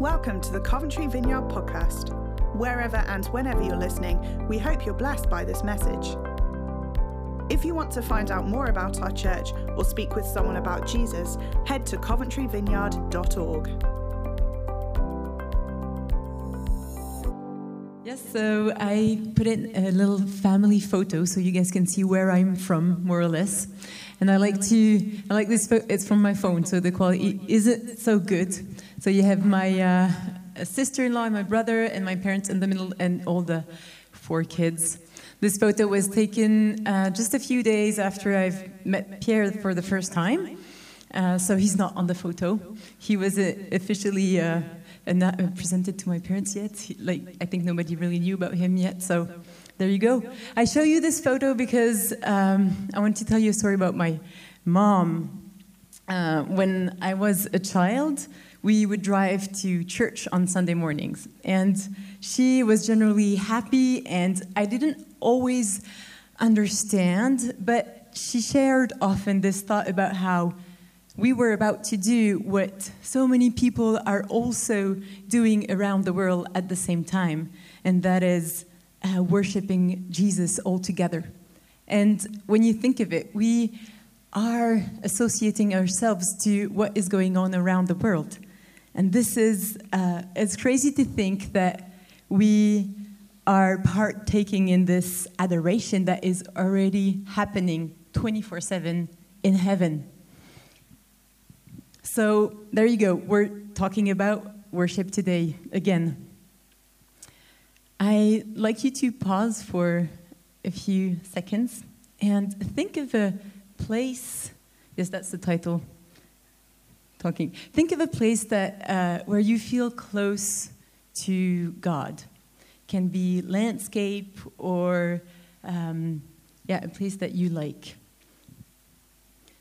Welcome to the Coventry Vineyard Podcast. Wherever and whenever you're listening, we hope you're blessed by this message. If you want to find out more about our church or speak with someone about Jesus, head to coventryvineyard.org. Yes, so I put in a little family photo so you guys can see where I'm from, more or less. And I like to, I like this, it's from my phone, so the quality isn't so good. So you have my uh, sister-in-law, my brother, and my parents in the middle, and all the four kids. This photo was taken uh, just a few days after I've met Pierre for the first time. Uh, so he's not on the photo. He was uh, officially uh, not presented to my parents yet. He, like I think nobody really knew about him yet. So there you go. I show you this photo because um, I want to tell you a story about my mom. Uh, when I was a child, we would drive to church on Sunday mornings, and she was generally happy, and I didn't always understand, but she shared often this thought about how we were about to do what so many people are also doing around the world at the same time, and that is uh, worshiping Jesus all together. And when you think of it, we are associating ourselves to what is going on around the world. And this is, uh, it's crazy to think that we are partaking in this adoration that is already happening 24 7 in heaven. So there you go. We're talking about worship today again. I'd like you to pause for a few seconds and think of a place. Yes, that's the title. Talking. Think of a place that uh, where you feel close to God. Can be landscape or um, yeah, a place that you like.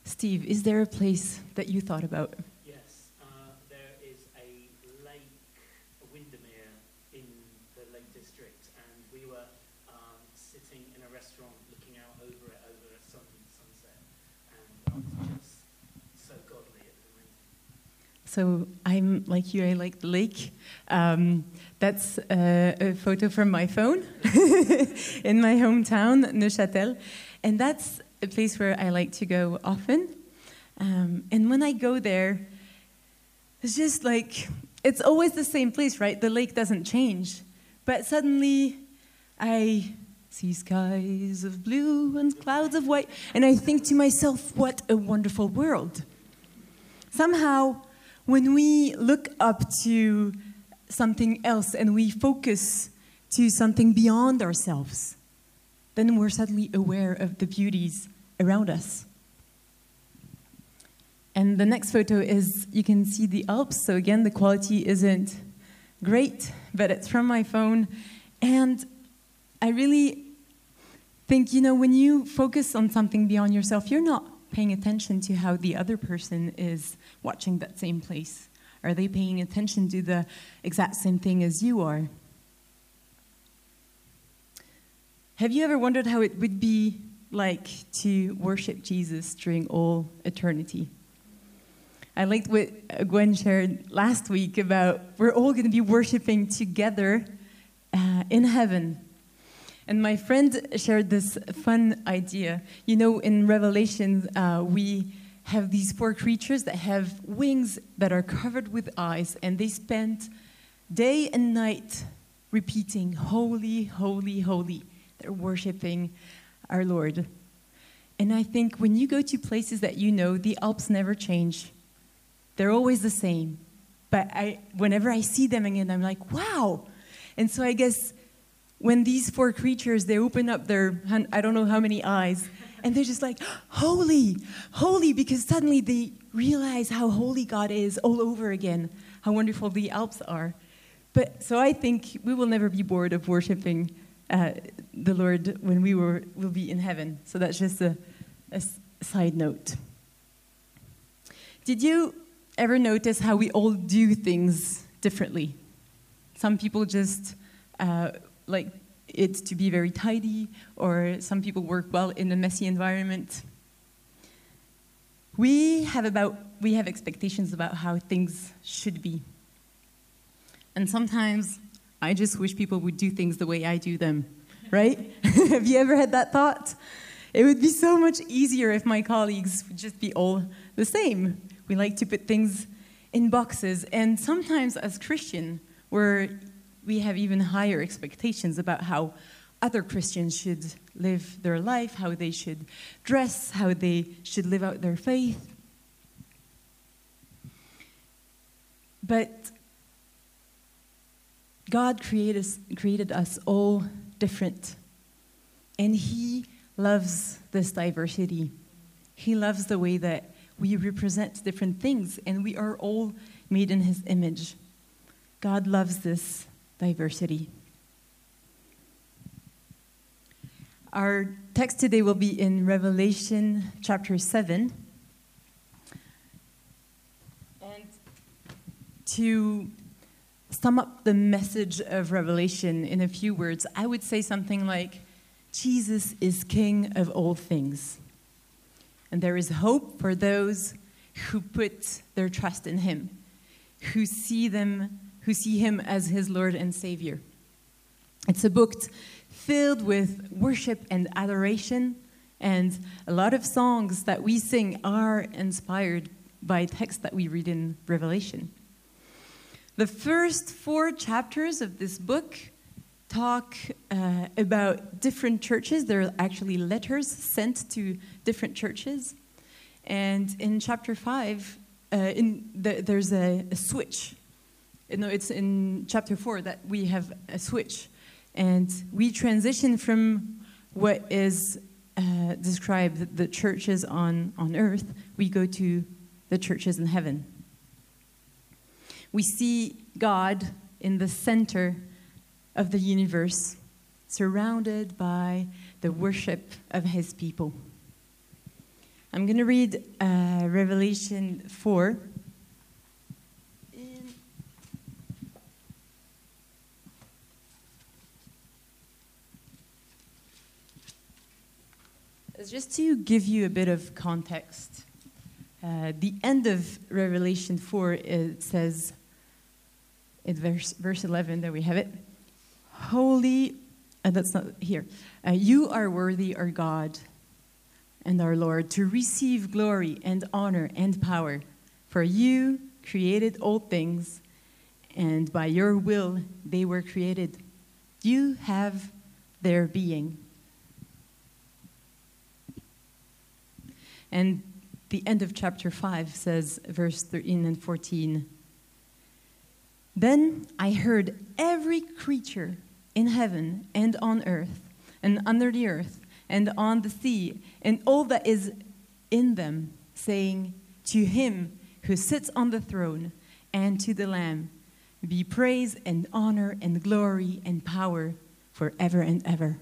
Steve, is there a place that you thought about? Yes, uh, there is a lake, a Windermere, in the Lake District, and we were um, sitting in a restaurant looking out over it over a sun, sunset, and it was just so godly. It was amazing. So I'm like you, I like the lake. Um, that's uh, a photo from my phone in my hometown, Neuchâtel. And that's a place where I like to go often. Um, and when I go there, it's just like, it's always the same place, right? The lake doesn't change. But suddenly, I see skies of blue and clouds of white, and I think to myself, what a wonderful world. Somehow, when we look up to something else and we focus to something beyond ourselves, then we're suddenly aware of the beauties around us. And the next photo is you can see the Alps. So, again, the quality isn't great, but it's from my phone. And I really think, you know, when you focus on something beyond yourself, you're not paying attention to how the other person is watching that same place. Are they paying attention to the exact same thing as you are? Have you ever wondered how it would be like to worship Jesus during all eternity? I liked what Gwen shared last week about we're all going to be worshiping together uh, in heaven. And my friend shared this fun idea. You know, in Revelation, uh, we have these four creatures that have wings that are covered with eyes, and they spend day and night repeating, Holy, holy, holy. They're worshiping our Lord. And I think when you go to places that you know, the Alps never change. They're always the same. But I, whenever I see them again, I'm like, wow. And so I guess when these four creatures, they open up their, I don't know how many eyes, and they're just like, holy, holy, because suddenly they realize how holy God is all over again, how wonderful the Alps are. But so I think we will never be bored of worshiping uh, the Lord when we were, will be in heaven. So that's just a, a side note. Did you ever notice how we all do things differently? Some people just uh, like it to be very tidy, or some people work well in a messy environment. We have about we have expectations about how things should be. And sometimes I just wish people would do things the way I do them, right? Have you ever had that thought? It would be so much easier if my colleagues would just be all the same. We like to put things in boxes, and sometimes as Christian, we're, we have even higher expectations about how other Christians should live their life, how they should dress, how they should live out their faith. But God created us, created us all different, and He loves this diversity. He loves the way that we represent different things, and we are all made in His image. God loves this diversity. Our text today will be in Revelation chapter 7. And to sum up the message of Revelation in a few words, I would say something like Jesus is King of all things. And there is hope for those who put their trust in him, who see them, who see him as his Lord and Savior. It's a book filled with worship and adoration, and a lot of songs that we sing are inspired by texts that we read in Revelation. The first four chapters of this book talk uh, about different churches. There are actually letters sent to different churches. And in chapter five, uh, in the, there's a, a switch. No, it's in chapter four that we have a switch and we transition from what is uh, described, the churches on, on earth, we go to the churches in heaven. We see God in the center of the universe, surrounded by the worship of his people. I'm going to read uh, Revelation 4 just to give you a bit of context, uh, the end of Revelation 4 it says, in verse, verse 11, there we have it, Holy, and uh, that's not here, uh, you are worthy, our God and our Lord, to receive glory and honor and power, for you created all things, and by your will they were created. You have their being And the end of chapter 5 says, verse 13 and 14 Then I heard every creature in heaven and on earth, and under the earth, and on the sea, and all that is in them, saying, To him who sits on the throne and to the Lamb be praise and honor and glory and power forever and ever.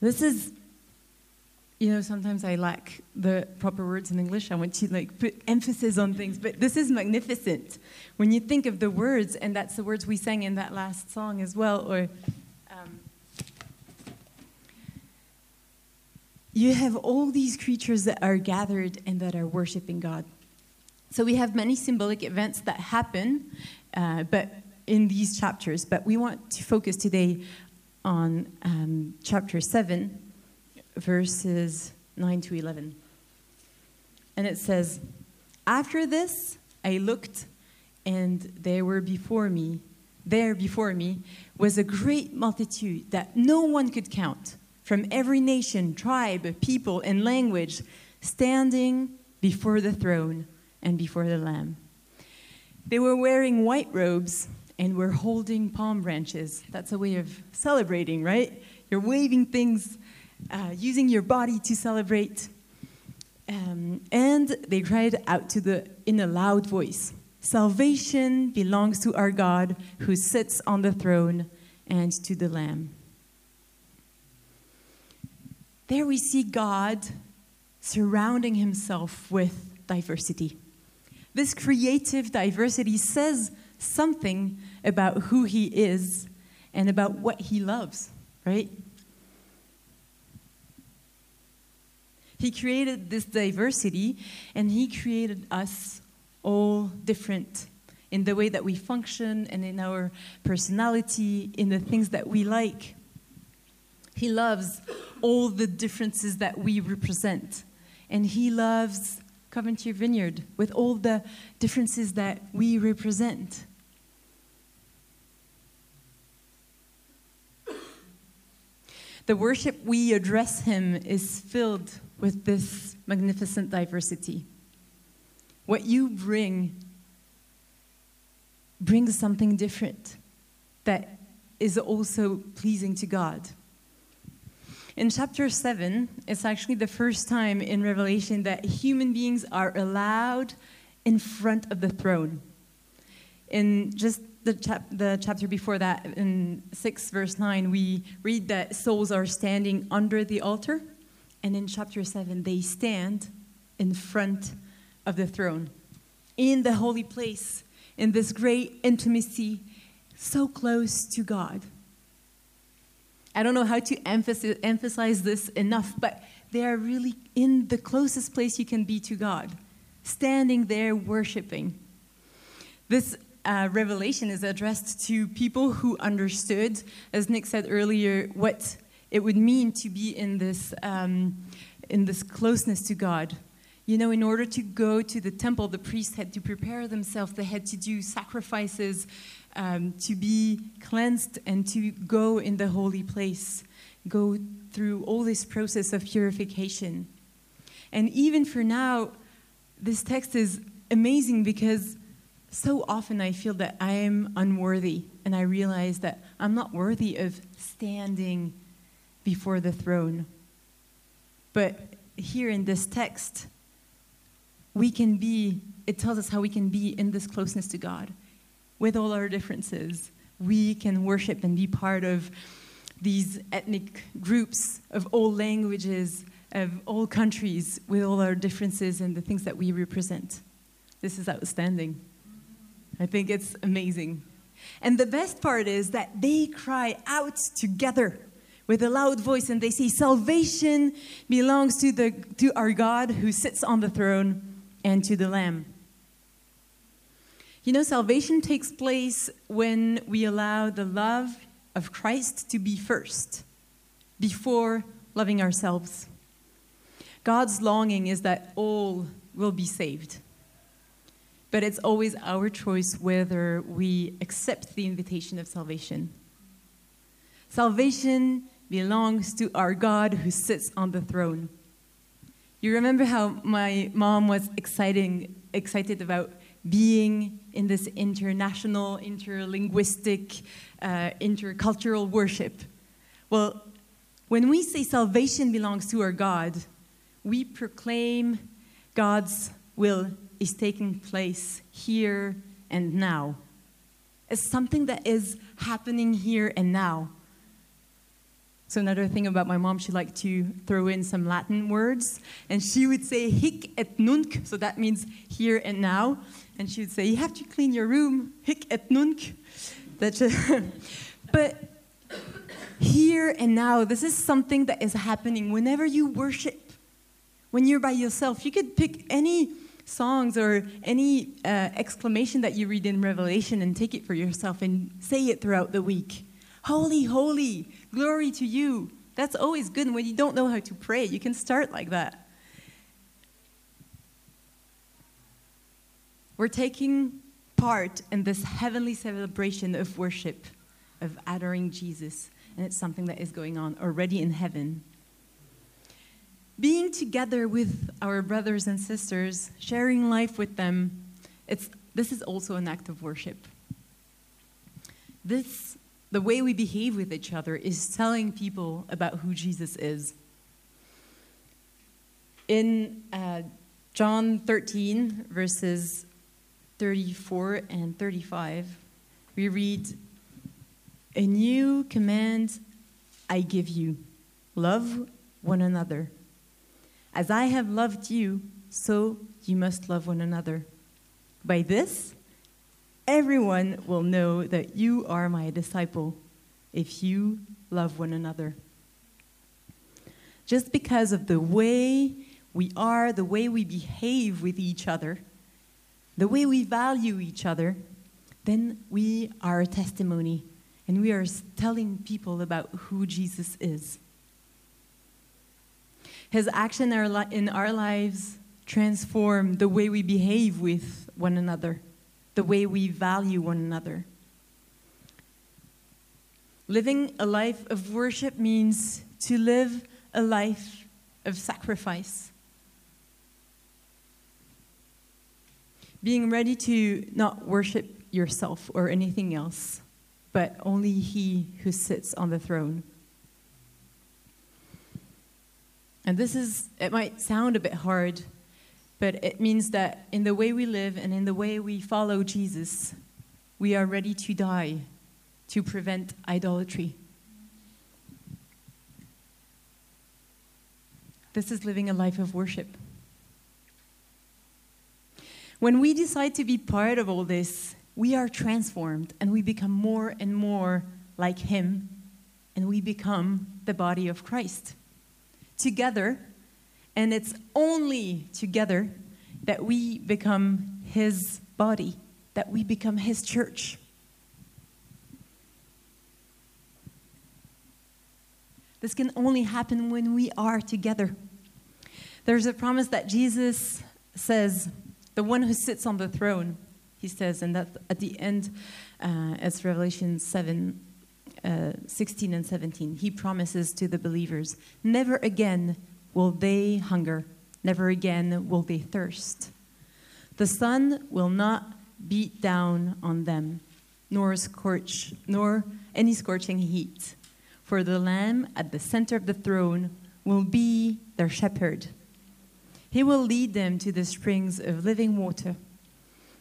This is you know, sometimes I lack the proper words in English. I want to like put emphasis on things, but this is magnificent. When you think of the words, and that's the words we sang in that last song as well, or um, you have all these creatures that are gathered and that are worshiping God. So we have many symbolic events that happen, uh, but in these chapters. But we want to focus today on um, chapter seven verses 9 to 11. And it says, After this I looked, and there were before me, there before me, was a great multitude that no one could count, from every nation, tribe, people, and language, standing before the throne and before the Lamb. They were wearing white robes and were holding palm branches. That's a way of celebrating, right? You're waving things uh, using your body to celebrate. Um, and they cried out to the, in a loud voice Salvation belongs to our God who sits on the throne and to the Lamb. There we see God surrounding himself with diversity. This creative diversity says something about who he is and about what he loves, right? He created this diversity and He created us all different in the way that we function and in our personality, in the things that we like. He loves all the differences that we represent. And He loves Coventry Vineyard with all the differences that we represent. The worship we address Him is filled with this magnificent diversity. What you bring brings something different that is also pleasing to God. In chapter 7, it's actually the first time in Revelation that human beings are allowed in front of the throne. In just the, chap- the chapter before that, in 6 verse 9, we read that souls are standing under the altar. And in chapter 7, they stand in front of the throne, in the holy place, in this great intimacy, so close to God. I don't know how to emphasize, this enough, but they are really in the closest place you can be to God, standing there worshiping. This uh, revelation is addressed to people who understood, as Nick said earlier, what it would mean to be in this, um, in this closeness to God. You know, in order to go to the temple, the priests had to prepare themselves, they had to do sacrifices um, to be cleansed and to go in the holy place, go through all this process of purification. And even for now, this text is amazing because so often I feel that I am unworthy, and I realize that I'm not worthy of standing before the throne. But here in this text, we can be, it tells us how we can be in this closeness to God with all our differences, we can worship and be part of these ethnic groups of all languages, of all countries, with all our differences and the things that we represent. This is outstanding. I think it's amazing. And the best part is that they cry out together with a loud voice and they say, Salvation belongs to, the, to our God who sits on the throne and to the Lamb. You know, salvation takes place when we allow the love of Christ to be first, before loving ourselves. God's longing is that all will be saved. But it's always our choice whether we accept the invitation of salvation. Salvation belongs to our God who sits on the throne. You remember how my mom was exciting, excited about being in this international, interlinguistic, uh, intercultural worship. Well, when we say salvation belongs to our God, we proclaim God's will is taking place here and now. It's something that is happening here and now. So another thing about my mom, she liked to throw in some Latin words, and she would say hic et nunc, so that means here and now and she would say, You have to clean your room, hic et nunc. That's but here and now, this is something that is happening whenever you worship. When you're by yourself, you could pick any songs or any uh, exclamation that you read in Revelation and take it for yourself and say it throughout the week. Holy, holy, glory to you. That's always good. When you don't know how to pray, you can start like that. We're taking part in this heavenly celebration of worship, of adoring Jesus, and it's something that is going on already in heaven. Being together with our brothers and sisters, sharing life with them, it's, this is also an act of worship. This, the way we behave with each other, is telling people about who Jesus is. In uh, John 13, verses 34 and 35, we read, A new command I give you love one another. As I have loved you, so you must love one another. By this, everyone will know that you are my disciple if you love one another. Just because of the way we are, the way we behave with each other, the way we value each other then we are a testimony and we are telling people about who Jesus is. His action in our lives transform the way we behave with one another, the way we value one another. Living a life of worship means to live a life of sacrifice. Being ready to not worship yourself or anything else, but only He who sits on the throne. And this is, it might sound a bit hard, but it means that in the way we live and in the way we follow Jesus, we are ready to die to prevent idolatry. This is living a life of worship. When we decide to be part of all this, we are transformed and we become more and more like Him, and we become the body of Christ. Together, and it's only together that we become His body, that we become His church. This can only happen when we are together. There's a promise that Jesus says, the one who sits on the throne, he says, and that at the end, uh, it's Revelation 7 uh, 16 and 17. He promises to the believers, never again will they hunger, never again will they thirst. The sun will not beat down on them, nor scorch, nor any scorching heat. For the Lamb at the center of the throne will be their shepherd he will lead them to the springs of living water,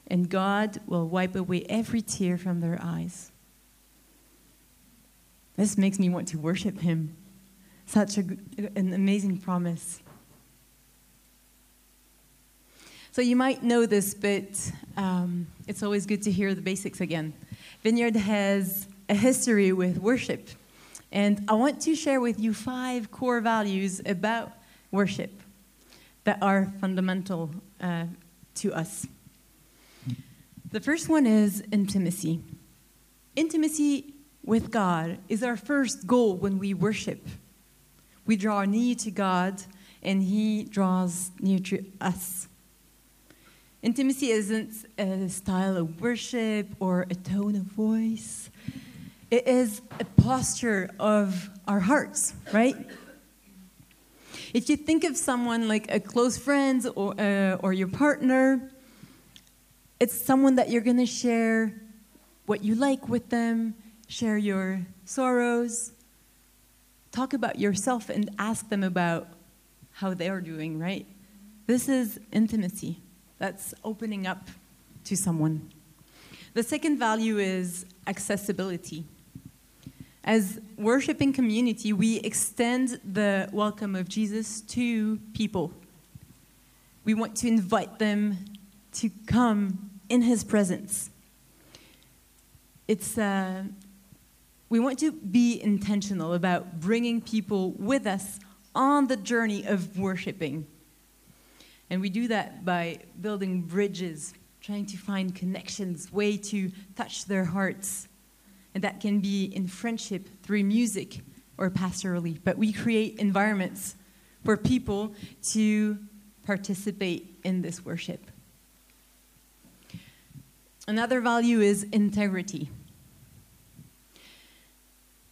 and God will wipe away every tear from their eyes. This makes me want to worship Him. Such a, an amazing promise. So you might know this, but um, it's always good to hear the basics again. Vineyard has a history with worship, and I want to share with you five core values about worship that are fundamental uh, to us. The first one is intimacy. Intimacy with God is our first goal when we worship. We draw near to God, and He draws near to us. Intimacy isn't a style of worship or a tone of voice. It is a posture of our hearts, right? If you think of someone like a close friend or, uh, or your partner, it's someone that you're going to share what you like with them, share your sorrows, talk about yourself, and ask them about how they're doing, right? This is intimacy. That's opening up to someone. The second value is accessibility. As worshiping community, we extend the welcome of Jesus to people. We want to invite them to come in his presence. It's, uh, we want to be intentional about bringing people with us on the journey of worshiping. And we do that by building bridges, trying to find connections, way to touch their hearts and that can be in friendship through music or pastorally. But we create environments for people to participate in this worship. Another value is integrity.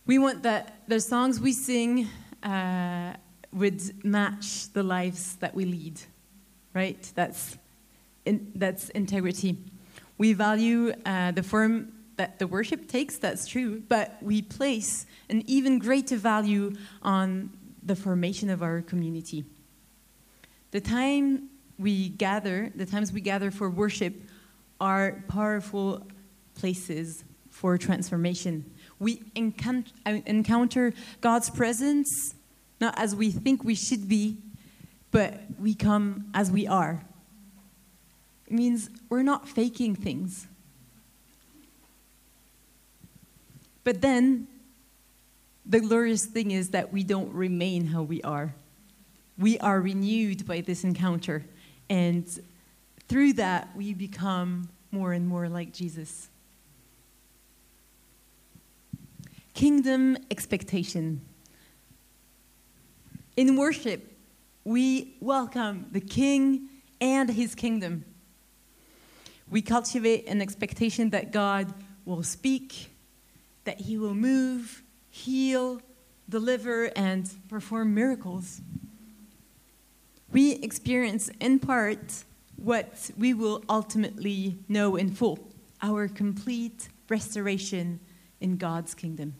We want that the songs we sing uh, would match the lives that we lead, right? That's, in, that's integrity. We value uh, the form that the worship takes, that's true, but we place an even greater value on the formation of our community. The time we gather, the times we gather for worship, are powerful places for transformation. We uh, encounter God's presence not as we think we should be, but we come as we are. It means we're not faking things. But then, the glorious thing is that we don't remain how we are. We are renewed by this encounter. And through that, we become more and more like Jesus. Kingdom expectation. In worship, we welcome the King and his kingdom. We cultivate an expectation that God will speak, that he will move, heal, deliver, and perform miracles. We experience in part what we will ultimately know in full our complete restoration in God's kingdom.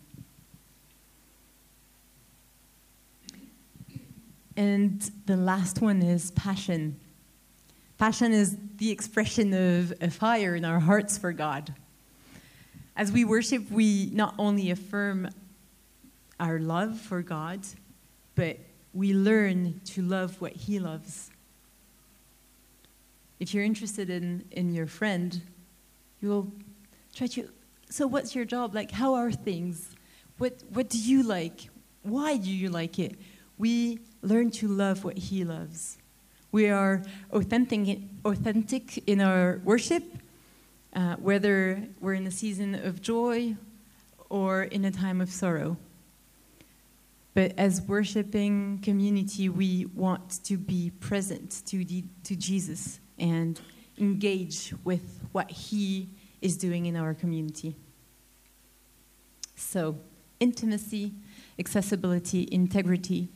And the last one is passion. Passion is the expression of a fire in our hearts for God. As we worship, we not only affirm our love for God, but we learn to love what He loves. If you're interested in, in your friend, you will try to. So, what's your job? Like, how are things? What, what do you like? Why do you like it? We learn to love what He loves. We are authentic, authentic in our worship, uh, whether we're in a season of joy or in a time of sorrow. But as worshiping community, we want to be present to, the, to Jesus and engage with what He is doing in our community. So, intimacy, accessibility, integrity,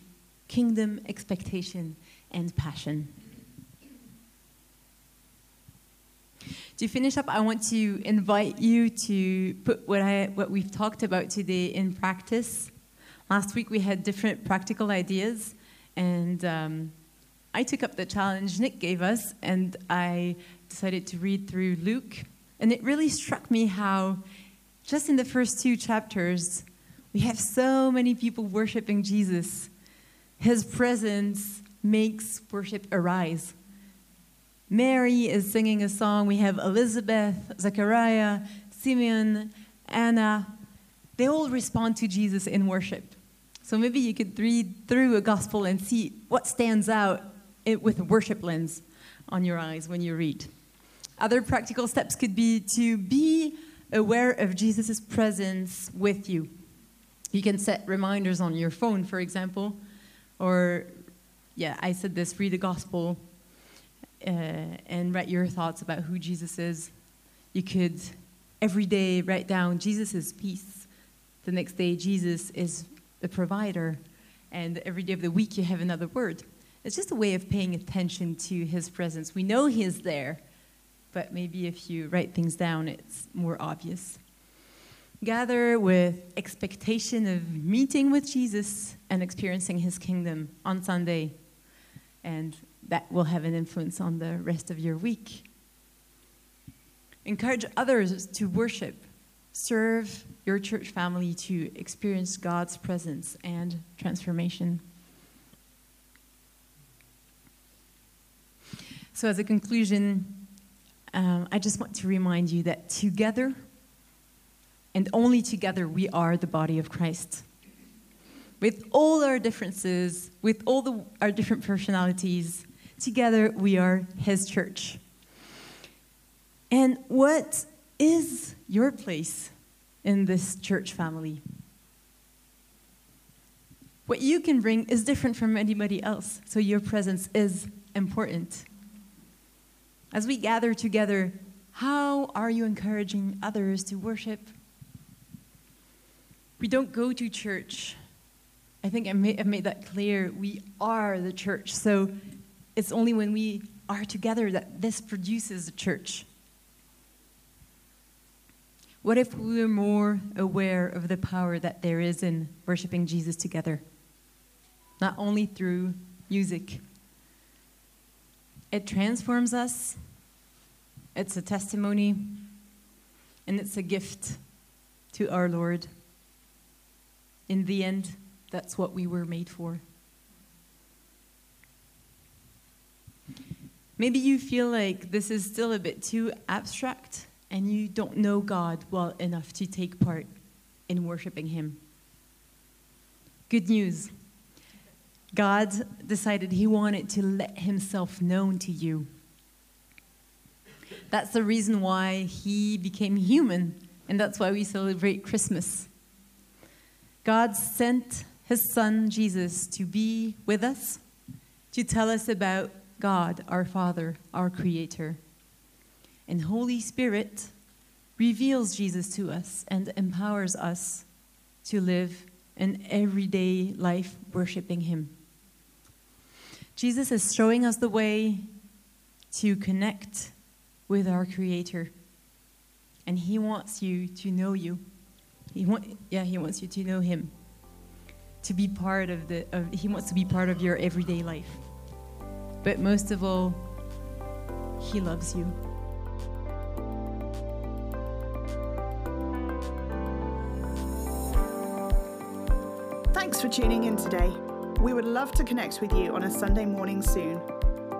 kingdom expectation, and passion. To finish up, I want to invite you to put what, I, what we've talked about today in practice. Last week we had different practical ideas, and um, I took up the challenge Nick gave us, and I decided to read through Luke. And it really struck me how, just in the first two chapters, we have so many people worshiping Jesus. His presence makes worship arise. Mary is singing a song. We have Elizabeth, Zechariah, Simeon, Anna. They all respond to Jesus in worship. So maybe you could read through a gospel and see what stands out with a worship lens on your eyes when you read. Other practical steps could be to be aware of Jesus' presence with you. You can set reminders on your phone, for example, or, yeah, I said this read the gospel uh, and write your thoughts about who Jesus is. You could every day write down Jesus is peace. The next day, Jesus is the provider. And every day of the week, you have another word. It's just a way of paying attention to his presence. We know he is there, but maybe if you write things down, it's more obvious. Gather with expectation of meeting with Jesus and experiencing his kingdom on Sunday, and that will have an influence on the rest of your week. Encourage others to worship. Serve your church family to experience God's presence and transformation. So, as a conclusion, um, I just want to remind you that together, and only together, we are the body of Christ. With all our differences, with all the, our different personalities, together we are His church. And what is your place in this church family? What you can bring is different from anybody else, so your presence is important. As we gather together, how are you encouraging others to worship? We don't go to church. I think I have made that clear. We are the church. So it's only when we are together that this produces a church. What if we were more aware of the power that there is in worshiping Jesus together? Not only through music, it transforms us, it's a testimony, and it's a gift to our Lord. In the end, that's what we were made for. Maybe you feel like this is still a bit too abstract and you don't know God well enough to take part in worshiping Him. Good news God decided He wanted to let Himself known to you. That's the reason why He became human, and that's why we celebrate Christmas. God sent his son Jesus to be with us, to tell us about God, our Father, our Creator. And Holy Spirit reveals Jesus to us and empowers us to live an everyday life worshiping Him. Jesus is showing us the way to connect with our Creator. And He wants you to know you. He want, yeah, He wants you to know Him. To be part of the, of, He wants to be part of your everyday life. But most of all, He loves you. Thanks for tuning in today. We would love to connect with you on a Sunday morning soon.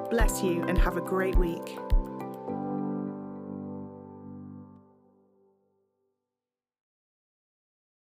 Bless you and have a great week.